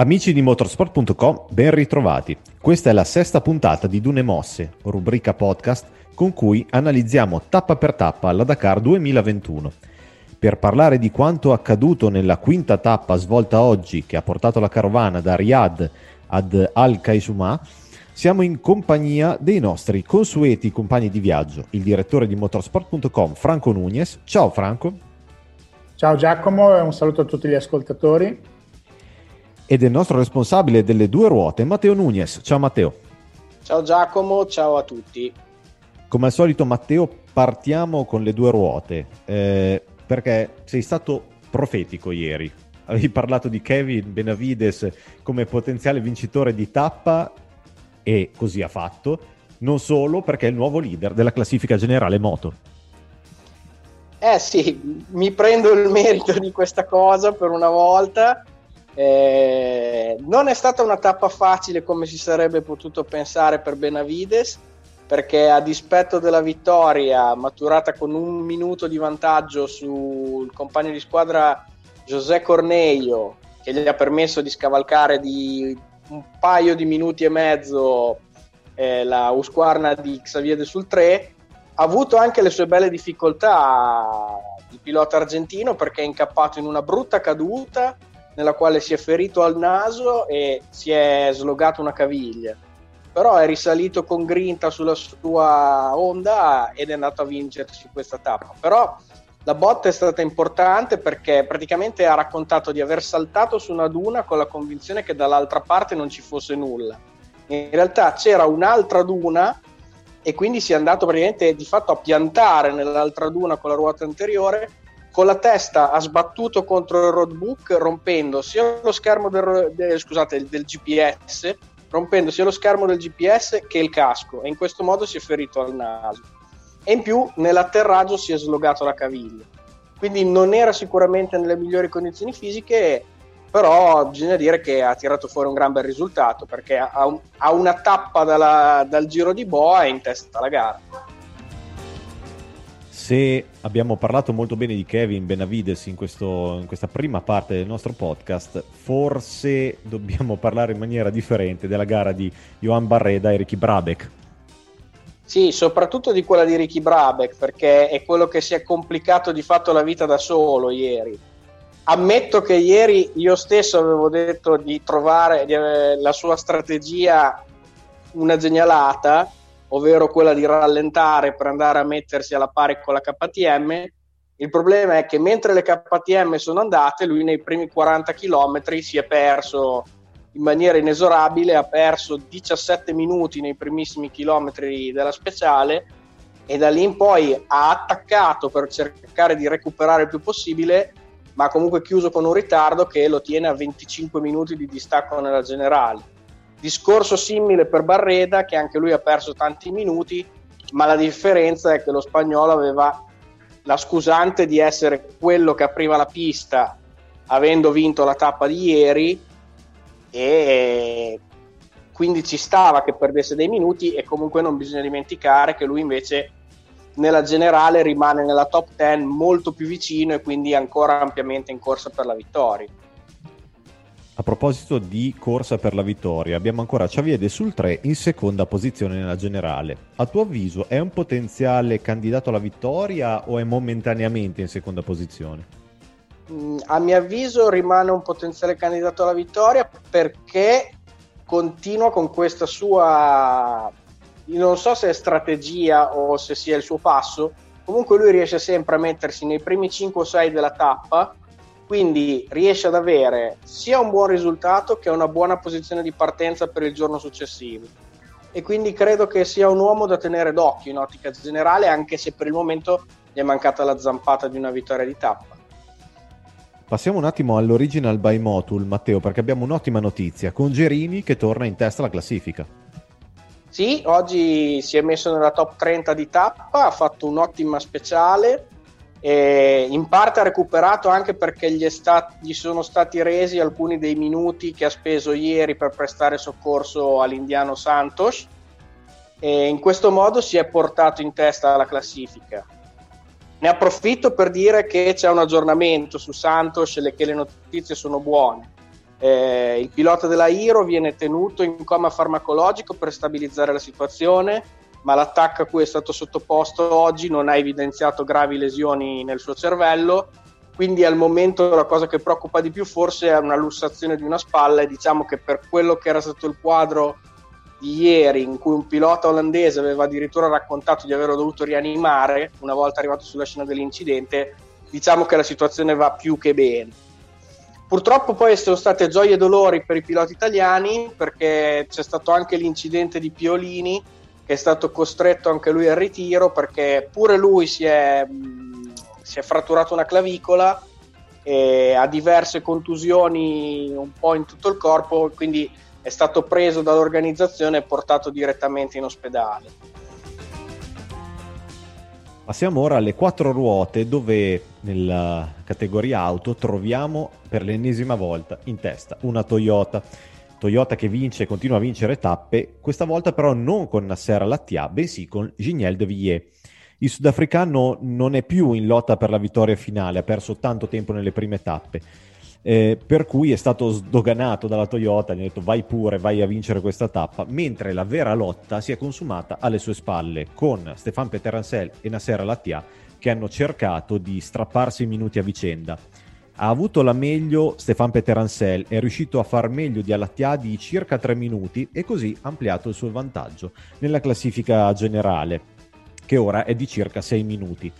Amici di motorsport.com, ben ritrovati. Questa è la sesta puntata di Dune Mosse, rubrica podcast con cui analizziamo tappa per tappa la Dakar 2021. Per parlare di quanto accaduto nella quinta tappa svolta oggi, che ha portato la carovana da Riyadh ad Al Kaisuma, siamo in compagnia dei nostri consueti compagni di viaggio, il direttore di motorsport.com Franco Nunez. Ciao Franco. Ciao Giacomo e un saluto a tutti gli ascoltatori e del nostro responsabile delle due ruote, Matteo Nunez. Ciao Matteo. Ciao Giacomo, ciao a tutti. Come al solito Matteo, partiamo con le due ruote, eh, perché sei stato profetico ieri. Avevi parlato di Kevin Benavides come potenziale vincitore di tappa e così ha fatto, non solo perché è il nuovo leader della classifica generale moto. Eh sì, mi prendo il merito di questa cosa per una volta eh, non è stata una tappa facile come si sarebbe potuto pensare per Benavides, perché a dispetto della vittoria maturata con un minuto di vantaggio sul compagno di squadra José Corneio, che gli ha permesso di scavalcare di un paio di minuti e mezzo eh, la Usquarna di Xavier de Sultré, ha avuto anche le sue belle difficoltà il pilota argentino perché è incappato in una brutta caduta nella quale si è ferito al naso e si è slogato una caviglia. Però è risalito con grinta sulla sua onda ed è andato a vincersi questa tappa. Però la botta è stata importante perché praticamente ha raccontato di aver saltato su una duna con la convinzione che dall'altra parte non ci fosse nulla. In realtà c'era un'altra duna e quindi si è andato praticamente di fatto a piantare nell'altra duna con la ruota anteriore con la testa ha sbattuto contro il roadbook rompendo sia lo schermo del, del, scusate, del GPS rompendo sia lo schermo del GPS che il casco e in questo modo si è ferito al naso. E in più nell'atterraggio si è slogato la caviglia. Quindi non era sicuramente nelle migliori condizioni fisiche però bisogna dire che ha tirato fuori un gran bel risultato perché a, un, a una tappa dalla, dal giro di Boa è in testa alla gara se abbiamo parlato molto bene di Kevin Benavides in, questo, in, questa prima parte del nostro podcast, forse dobbiamo parlare in maniera differente della gara di Johan Barreda e Ricky Brabeck. Sì, soprattutto di quella di Ricky Brabeck, perché è quello che si è complicato di fatto la vita da solo ieri. Ammetto che ieri io stesso avevo detto di trovare la sua strategia una genialata, ovvero quella di rallentare per andare a mettersi alla pari con la KTM. Il problema è che mentre le KTM sono andate, lui nei primi 40 km si è perso in maniera inesorabile, ha perso 17 minuti nei primissimi chilometri della speciale e da lì in poi ha attaccato per cercare di recuperare il più possibile, ma comunque chiuso con un ritardo che lo tiene a 25 minuti di distacco nella generale Discorso simile per Barreda, che anche lui ha perso tanti minuti, ma la differenza è che lo spagnolo aveva la scusante di essere quello che apriva la pista avendo vinto la tappa di ieri e quindi ci stava che perdesse dei minuti e comunque non bisogna dimenticare che lui invece nella generale rimane nella top 10 molto più vicino e quindi ancora ampiamente in corsa per la vittoria. A proposito di corsa per la vittoria, abbiamo ancora Xavier sul 3 in seconda posizione nella generale. A tuo avviso è un potenziale candidato alla vittoria o è momentaneamente in seconda posizione? Mm, a mio avviso rimane un potenziale candidato alla vittoria perché continua con questa sua, non so se è strategia o se sia il suo passo, comunque lui riesce sempre a mettersi nei primi 5 o 6 della tappa quindi riesce ad avere sia un buon risultato che una buona posizione di partenza per il giorno successivo. E quindi credo che sia un uomo da tenere d'occhio in ottica generale, anche se per il momento gli è mancata la zampata di una vittoria di tappa. Passiamo un attimo all'original by Motul, Matteo, perché abbiamo un'ottima notizia, con Gerini che torna in testa alla classifica. Sì, oggi si è messo nella top 30 di tappa, ha fatto un'ottima speciale, e in parte ha recuperato anche perché gli, stat- gli, sono stati resi alcuni dei minuti che ha speso ieri per prestare soccorso all'indiano Santos e in questo modo si è portato in testa alla classifica. Ne approfitto per dire che c'è un aggiornamento su Santos e che le notizie sono buone. Eh, il pilota della Hero viene tenuto in coma farmacologico per stabilizzare la situazione ma l'attacco a cui è stato sottoposto oggi non ha evidenziato gravi lesioni nel suo cervello, quindi al momento la cosa che preoccupa di più forse è una lussazione di una spalla e diciamo che per quello che era stato il quadro di ieri in cui un pilota olandese aveva addirittura raccontato di averlo dovuto rianimare una volta arrivato sulla scena dell'incidente, diciamo che la situazione va più che bene. Purtroppo poi sono state gioie e dolori per i piloti italiani perché c'è stato anche l'incidente di Piolini è stato costretto anche lui al ritiro perché pure lui si è, si è fratturato una clavicola e ha diverse contusioni un po' in tutto il corpo, quindi è stato preso dall'organizzazione e portato direttamente in ospedale. Passiamo ora alle quattro ruote dove nella categoria auto troviamo per l'ennesima volta in testa una Toyota. Toyota che vince e continua a vincere tappe, questa volta però non con Nasser Lattia, bensì con Gignel de Villiers. Il sudafricano non è più in lotta per la vittoria finale, ha perso tanto tempo nelle prime tappe, eh, per cui è stato sdoganato dalla Toyota, gli ha detto vai pure, vai a vincere questa tappa, mentre la vera lotta si è consumata alle sue spalle con Stefan Peteransel e Nasser Lattia che hanno cercato di strapparsi i minuti a vicenda ha avuto la meglio Stefan Peteransel, è riuscito a far meglio di Alattia di circa 3 minuti e così ha ampliato il suo vantaggio nella classifica generale, che ora è di circa 6 minuti.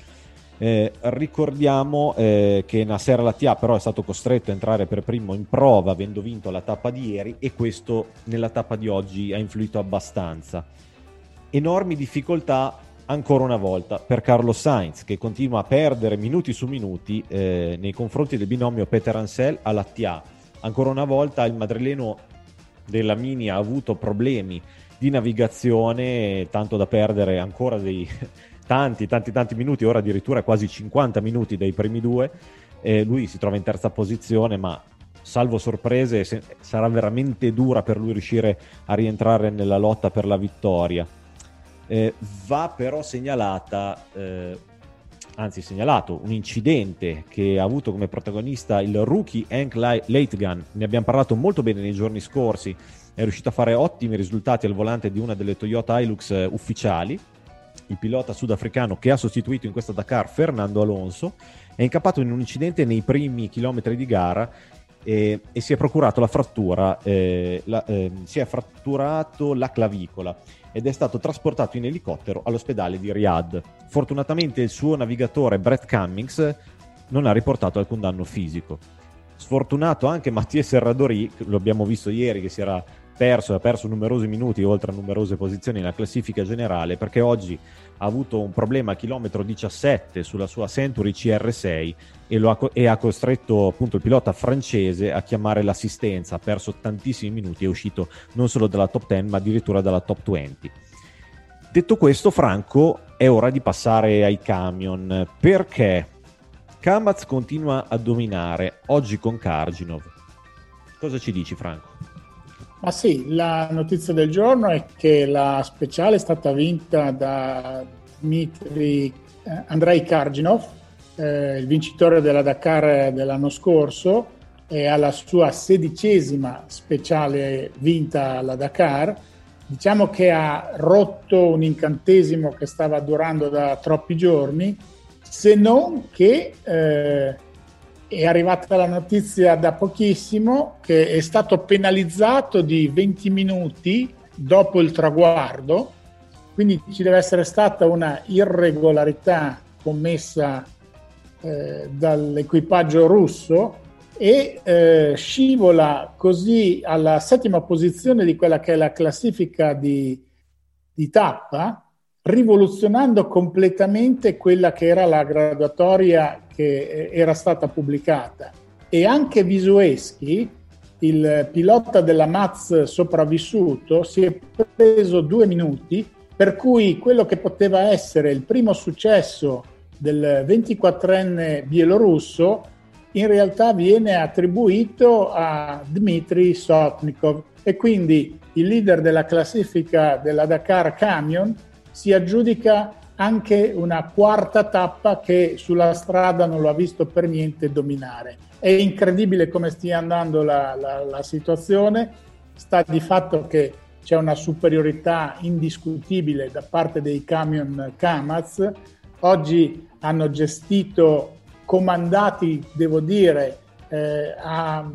Eh, ricordiamo eh, che Nasser Alattia però è stato costretto a entrare per primo in prova avendo vinto la tappa di ieri e questo nella tappa di oggi ha influito abbastanza. Enormi difficoltà ancora una volta per Carlos Sainz che continua a perdere minuti su minuti eh, nei confronti del binomio Peter Ansel alla TA. Ancora una volta il madrileno della Mini ha avuto problemi di navigazione, tanto da perdere ancora dei tanti, tanti, tanti minuti, ora addirittura quasi 50 minuti dai primi due. Eh, lui si trova in terza posizione, ma salvo sorprese sarà veramente dura per lui riuscire a rientrare nella lotta per la vittoria. Eh, va però segnalata, eh, anzi segnalato, un incidente che ha avuto come protagonista il rookie Hank Leitgan. Ne abbiamo parlato molto bene nei giorni scorsi. È riuscito a fare ottimi risultati al volante di una delle Toyota Hilux eh, ufficiali. Il pilota sudafricano che ha sostituito in questa Dakar Fernando Alonso è incappato in un incidente nei primi chilometri di gara e, e si è procurato la frattura, eh, la, eh, si è fratturato la clavicola ed è stato trasportato in elicottero all'ospedale di Riyadh. Fortunatamente il suo navigatore Brett Cummings non ha riportato alcun danno fisico. Sfortunato anche Mattia Serradori, lo abbiamo visto ieri che si era perso, ha perso numerosi minuti oltre a numerose posizioni nella classifica generale perché oggi ha avuto un problema a chilometro 17 sulla sua Century CR6 e, ha, e, ha, costretto appunto il pilota francese a chiamare l'assistenza, ha perso tantissimi minuti, è uscito non solo dalla top 10 ma addirittura dalla top 20. Detto questo, Franco, è ora di passare ai camion perché Kamaz continua a dominare oggi con Karginov. Cosa ci dici, Franco? Ma sì, la notizia del giorno è che la speciale è stata vinta da Dmitry eh, Andrei Karginov, eh, il vincitore della Dakar dell'anno scorso, e alla sua sedicesima speciale vinta alla Dakar. Diciamo che ha rotto un incantesimo che stava durando da troppi giorni, se non che eh, è arrivata la notizia da pochissimo che è stato penalizzato di 20 minuti dopo il traguardo, quindi ci deve essere stata una irregolarità commessa eh, dall'equipaggio russo e eh, scivola così alla settima posizione di quella che è la classifica di, di tappa, rivoluzionando completamente quella che era la graduatoria che eh, era stata pubblicata. E anche Visueschi, il pilota della Maz sopravvissuto, si è preso due minuti, per cui quello che poteva essere il primo successo del 24enne bielorusso in realtà viene attribuito a Dmitry Sotnikov e quindi il leader della classifica della Dakar Camion si aggiudica anche una quarta tappa che sulla strada non lo ha visto per niente dominare. È incredibile come stia andando la, la, la situazione, sta di fatto che c'è una superiorità indiscutibile da parte dei camion Kamaz. Oggi hanno gestito comandati, devo dire, eh, a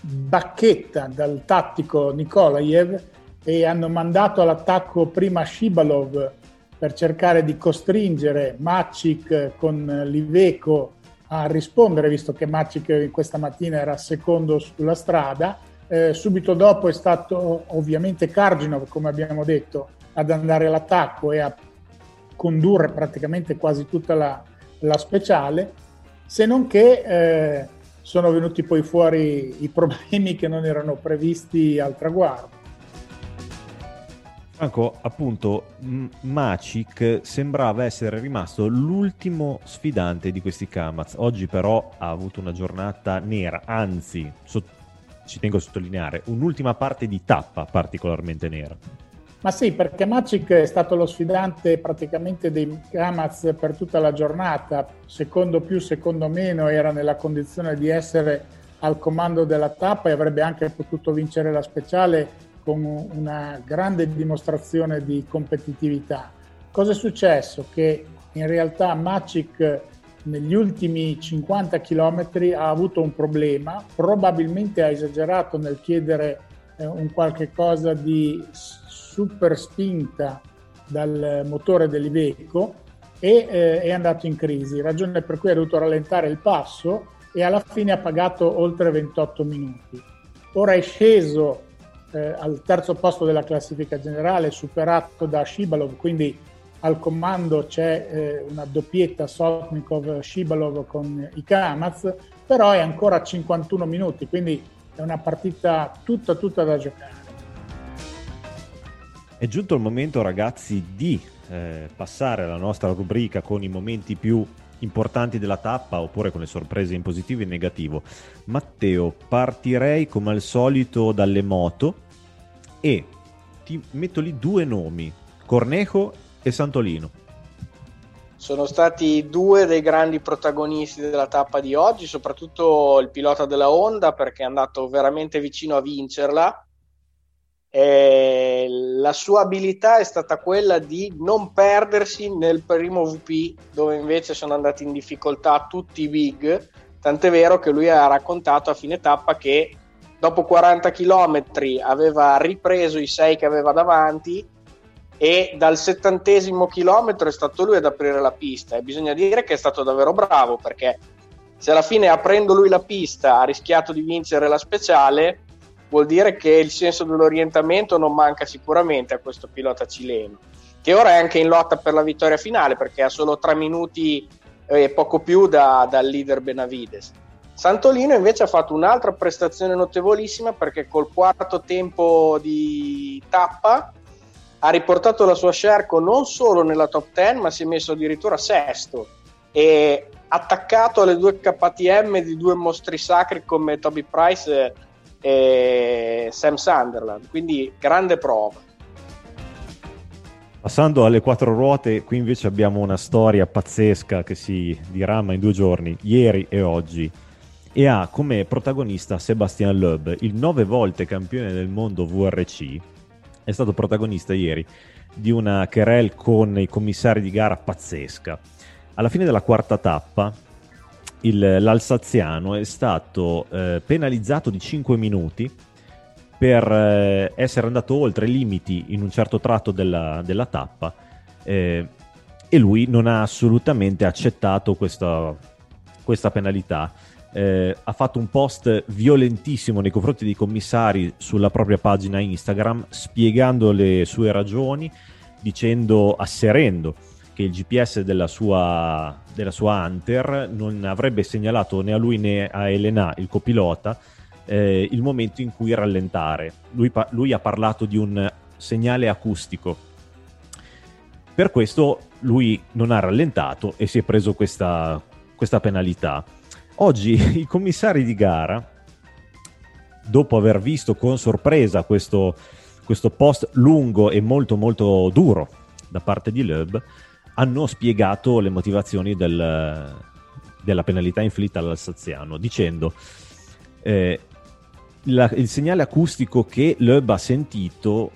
bacchetta dal tattico Nikolaev e hanno mandato all'attacco prima Shibalov per cercare di costringere Macic con Liveco a rispondere, visto che Macic questa mattina era secondo sulla strada. Eh, subito dopo è stato ovviamente Karginov, come abbiamo detto, ad andare all'attacco e a condurre praticamente quasi tutta la, la speciale se non che eh, sono venuti poi fuori i problemi che non erano previsti al traguardo. Franco, appunto, Macic sembrava essere rimasto l'ultimo sfidante di questi Kamaz. Oggi però ha avuto una giornata nera, anzi, so- ci tengo a sottolineare, un'ultima parte di tappa particolarmente nera. Ma sì, perché Macic è stato lo sfidante praticamente dei Kamaz per tutta la giornata, secondo più, secondo meno, era nella condizione di essere al comando della tappa e avrebbe anche potuto vincere la speciale con una grande dimostrazione di competitività. Cosa è successo? Che in realtà Macic negli ultimi 50 km ha avuto un problema, probabilmente ha esagerato nel chiedere eh, un qualche cosa di super spinta dal motore dell'Iveco e eh, è andato in crisi, ragione per cui ha dovuto rallentare il passo e alla fine ha pagato oltre 28 minuti. Ora è sceso eh, al terzo posto della classifica generale, superato da Shibalov, quindi al comando c'è eh, una doppietta Sotnikov-Shibalov con i Kamaz, però è ancora a 51 minuti, quindi è una partita tutta tutta da giocare. È giunto il momento, ragazzi, di eh, passare alla nostra rubrica con i momenti più importanti della tappa oppure con le sorprese in positivo e in negativo. Matteo, partirei come al solito dalle moto e ti metto lì due nomi, Cornejo e Santolino. Sono stati due dei grandi protagonisti della tappa di oggi, soprattutto il pilota della Honda perché è andato veramente vicino a vincerla eh, la sua abilità è stata quella di non perdersi nel primo VP dove invece sono andati in difficoltà tutti i big tant'è vero che lui ha raccontato a fine tappa che dopo 40 km aveva ripreso i 6 che aveva davanti e dal settantesimo chilometro è stato lui ad aprire la pista e bisogna dire che è stato davvero bravo perché se alla fine aprendo lui la pista ha rischiato di vincere la speciale vuol dire che il senso dell'orientamento non manca sicuramente a questo pilota cileno, che ora è anche in lotta per la vittoria finale perché ha solo tre minuti e poco più da, dal leader Benavides. Santolino invece ha fatto un'altra prestazione notevolissima perché col quarto tempo di tappa ha riportato la sua Sherco non solo nella top 10 ma si è messo addirittura sesto e attaccato alle due KTM di due mostri sacri come Toby Price e Sam Sunderland, quindi grande prova. Passando alle quattro ruote, qui invece abbiamo una storia pazzesca che si dirama in due giorni, ieri e oggi, e ha come protagonista Sebastian Loeb, il nove volte campione del mondo VRC, è stato protagonista ieri di una querel con i commissari di gara pazzesca. Alla fine della quarta tappa, il, l'alsaziano è stato eh, penalizzato di 5 minuti per eh, essere andato oltre i limiti in un certo tratto della, della tappa eh, e lui non ha assolutamente accettato questa, questa penalità, eh, ha fatto un post violentissimo nei confronti dei commissari sulla propria pagina Instagram, spiegando le sue ragioni, dicendo, asserendo che il GPS della sua, della sua Hunter non avrebbe segnalato né a lui né a Elena, il copilota, eh, il momento in cui rallentare. Lui, pa- lui ha parlato di un segnale acustico. Per questo lui non ha rallentato e si è preso questa, questa penalità. Oggi i commissari di gara, dopo aver visto con sorpresa questo, questo post lungo e molto molto duro da parte di Loeb, hanno spiegato le motivazioni del, della penalità inflitta all'Alsaziano, dicendo eh, la, il segnale acustico che Loeb ha sentito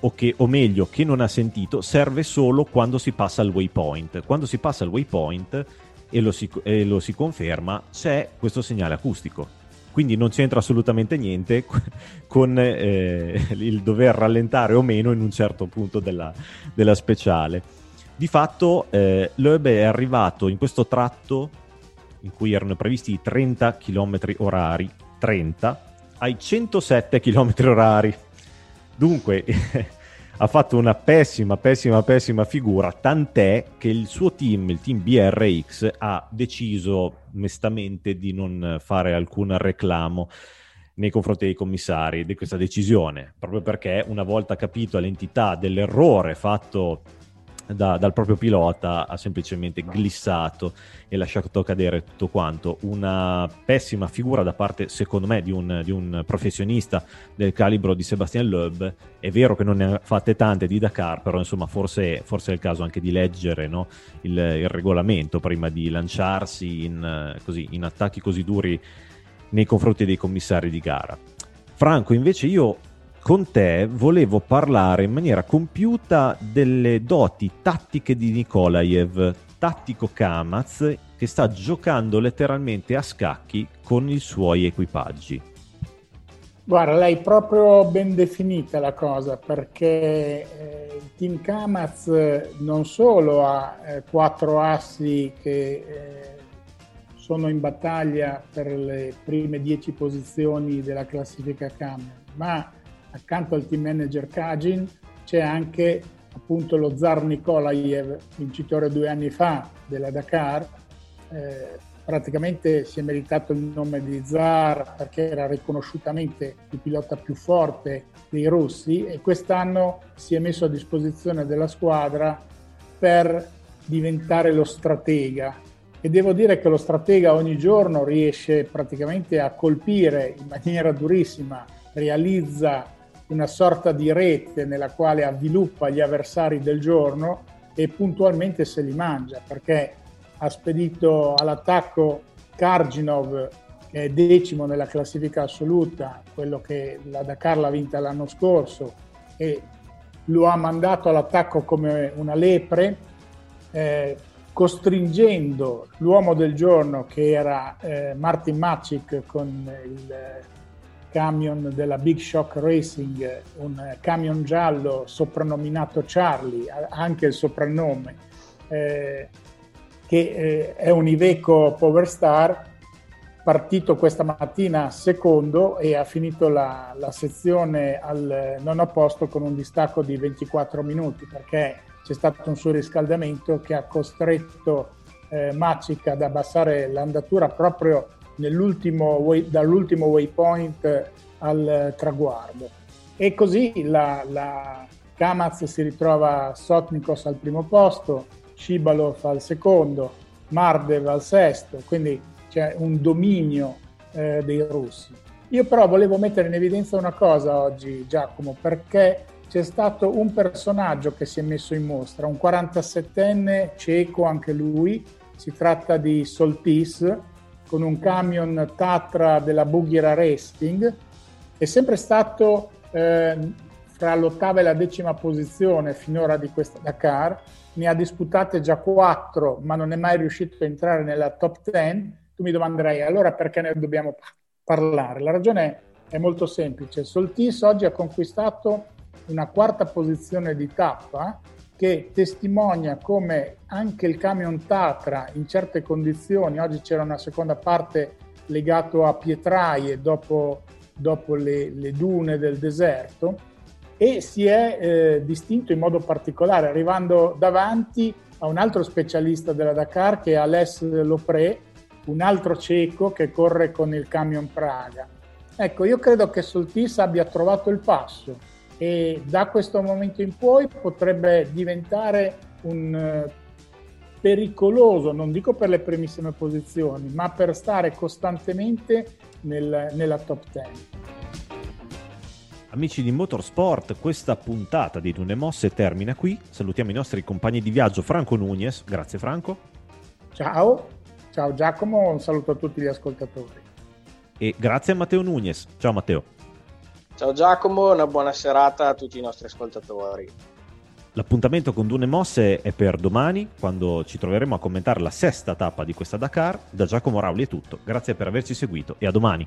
o, che, o meglio che non ha sentito serve solo quando si passa al waypoint. Quando si passa al waypoint e lo si, e lo si conferma c'è questo segnale acustico. Quindi non c'entra assolutamente niente con eh, il dover rallentare o meno in un certo punto della, della speciale. Di fatto eh, Loeb è arrivato in questo tratto in cui erano previsti 30 km orari, 30, ai 107 km orari. Dunque ha fatto una pessima, pessima, pessima figura, tant'è che il suo team, il team BRX, ha deciso mestamente di non fare alcun reclamo nei confronti dei commissari di questa decisione, proprio perché una volta capito l'entità dell'errore fatto da, dal proprio pilota ha semplicemente glissato e lasciato cadere tutto quanto. Una pessima figura da parte, secondo me, di un, di un professionista del calibro di Sebastian Loeb. È vero che non ne ha fatte tante di Dakar, però insomma forse, forse è il caso anche di leggere no? il, il, regolamento prima di lanciarsi in, così, in attacchi così duri nei confronti dei commissari di gara. Franco, invece io con te volevo parlare in maniera compiuta delle doti tattiche di Nikolaev, tattico Kamaz, che sta giocando letteralmente a scacchi con i suoi equipaggi. Guarda, l'hai proprio ben definita la cosa perché eh, il team Kamaz non solo ha eh, quattro assi che eh, sono in battaglia per le prime dieci posizioni della classifica Camera, ma accanto al team manager Kajin c'è anche appunto lo zar Nikolaev, vincitore due anni fa della Dakar, eh, praticamente si è meritato il nome di zar perché era riconosciutamente il pilota più forte dei russi e quest'anno si è messo a disposizione della squadra per diventare lo stratega. E devo dire che lo stratega ogni giorno riesce praticamente a colpire in maniera durissima, realizza una sorta di rete nella quale avviluppa gli avversari del giorno e puntualmente se li mangia perché ha spedito all'attacco Karginov che è decimo nella classifica assoluta, quello che la Dakar l'ha vinta l'anno scorso e lo ha mandato all'attacco come una lepre eh, costringendo l'uomo del giorno che era eh, Martin Macic con il camion della Big Shock Racing, un camion giallo soprannominato Charlie, ha anche il soprannome, eh, che eh, è un Iveco Power Star, partito questa mattina secondo e ha finito la, la sezione al nono posto con un distacco di 24 minuti perché c'è stato un surriscaldamento che ha costretto eh, Macic ad abbassare l'andatura proprio dall'ultimo waypoint al traguardo. E così la, la Kamaz si ritrova Sotnikos al primo posto, Shibalov al secondo, Mardev al sesto, quindi c'è un dominio eh, dei russi. Io però volevo mettere in evidenza una cosa oggi, Giacomo, perché c'è stato un personaggio che si è messo in mostra, un 47enne cieco anche lui, si tratta di Soltis, con un camion Tatra della Bughira Racing, è sempre stato eh, fra l'ottava e la decima posizione finora di questa Dakar, ne ha disputate già quattro, ma non è mai riuscito a entrare nella top 10. Tu mi domanderai allora perché ne dobbiamo parlare? La ragione è molto semplice. Soltis oggi ha conquistato una quarta posizione di tappa che testimonia come anche il camion Tatra in certe condizioni, oggi c'era una seconda parte legato a pietraie dopo, dopo le, le, dune del deserto e si è eh, distinto in modo particolare arrivando davanti a un altro specialista della Dakar che è Alès Lopré, un altro cieco che corre con il camion Praga. Ecco, io credo che Soltis abbia trovato il passo e da questo momento in poi potrebbe diventare un eh, pericoloso, non dico per le primissime posizioni, ma per stare costantemente nel, nella top 10. Amici di Motorsport, questa puntata di Dune Mosse termina qui. Salutiamo i nostri compagni di viaggio Franco Nunez. Grazie Franco. Ciao, ciao Giacomo, un saluto a tutti gli ascoltatori. E grazie a Matteo Nunez. Ciao Matteo. Ciao Giacomo, una buona serata a tutti i nostri ascoltatori. L'appuntamento con Dune Mosse è per domani, quando ci troveremo a commentare la sesta tappa di questa Dakar. Da Giacomo Rauli è tutto. Grazie per averci seguito e a domani.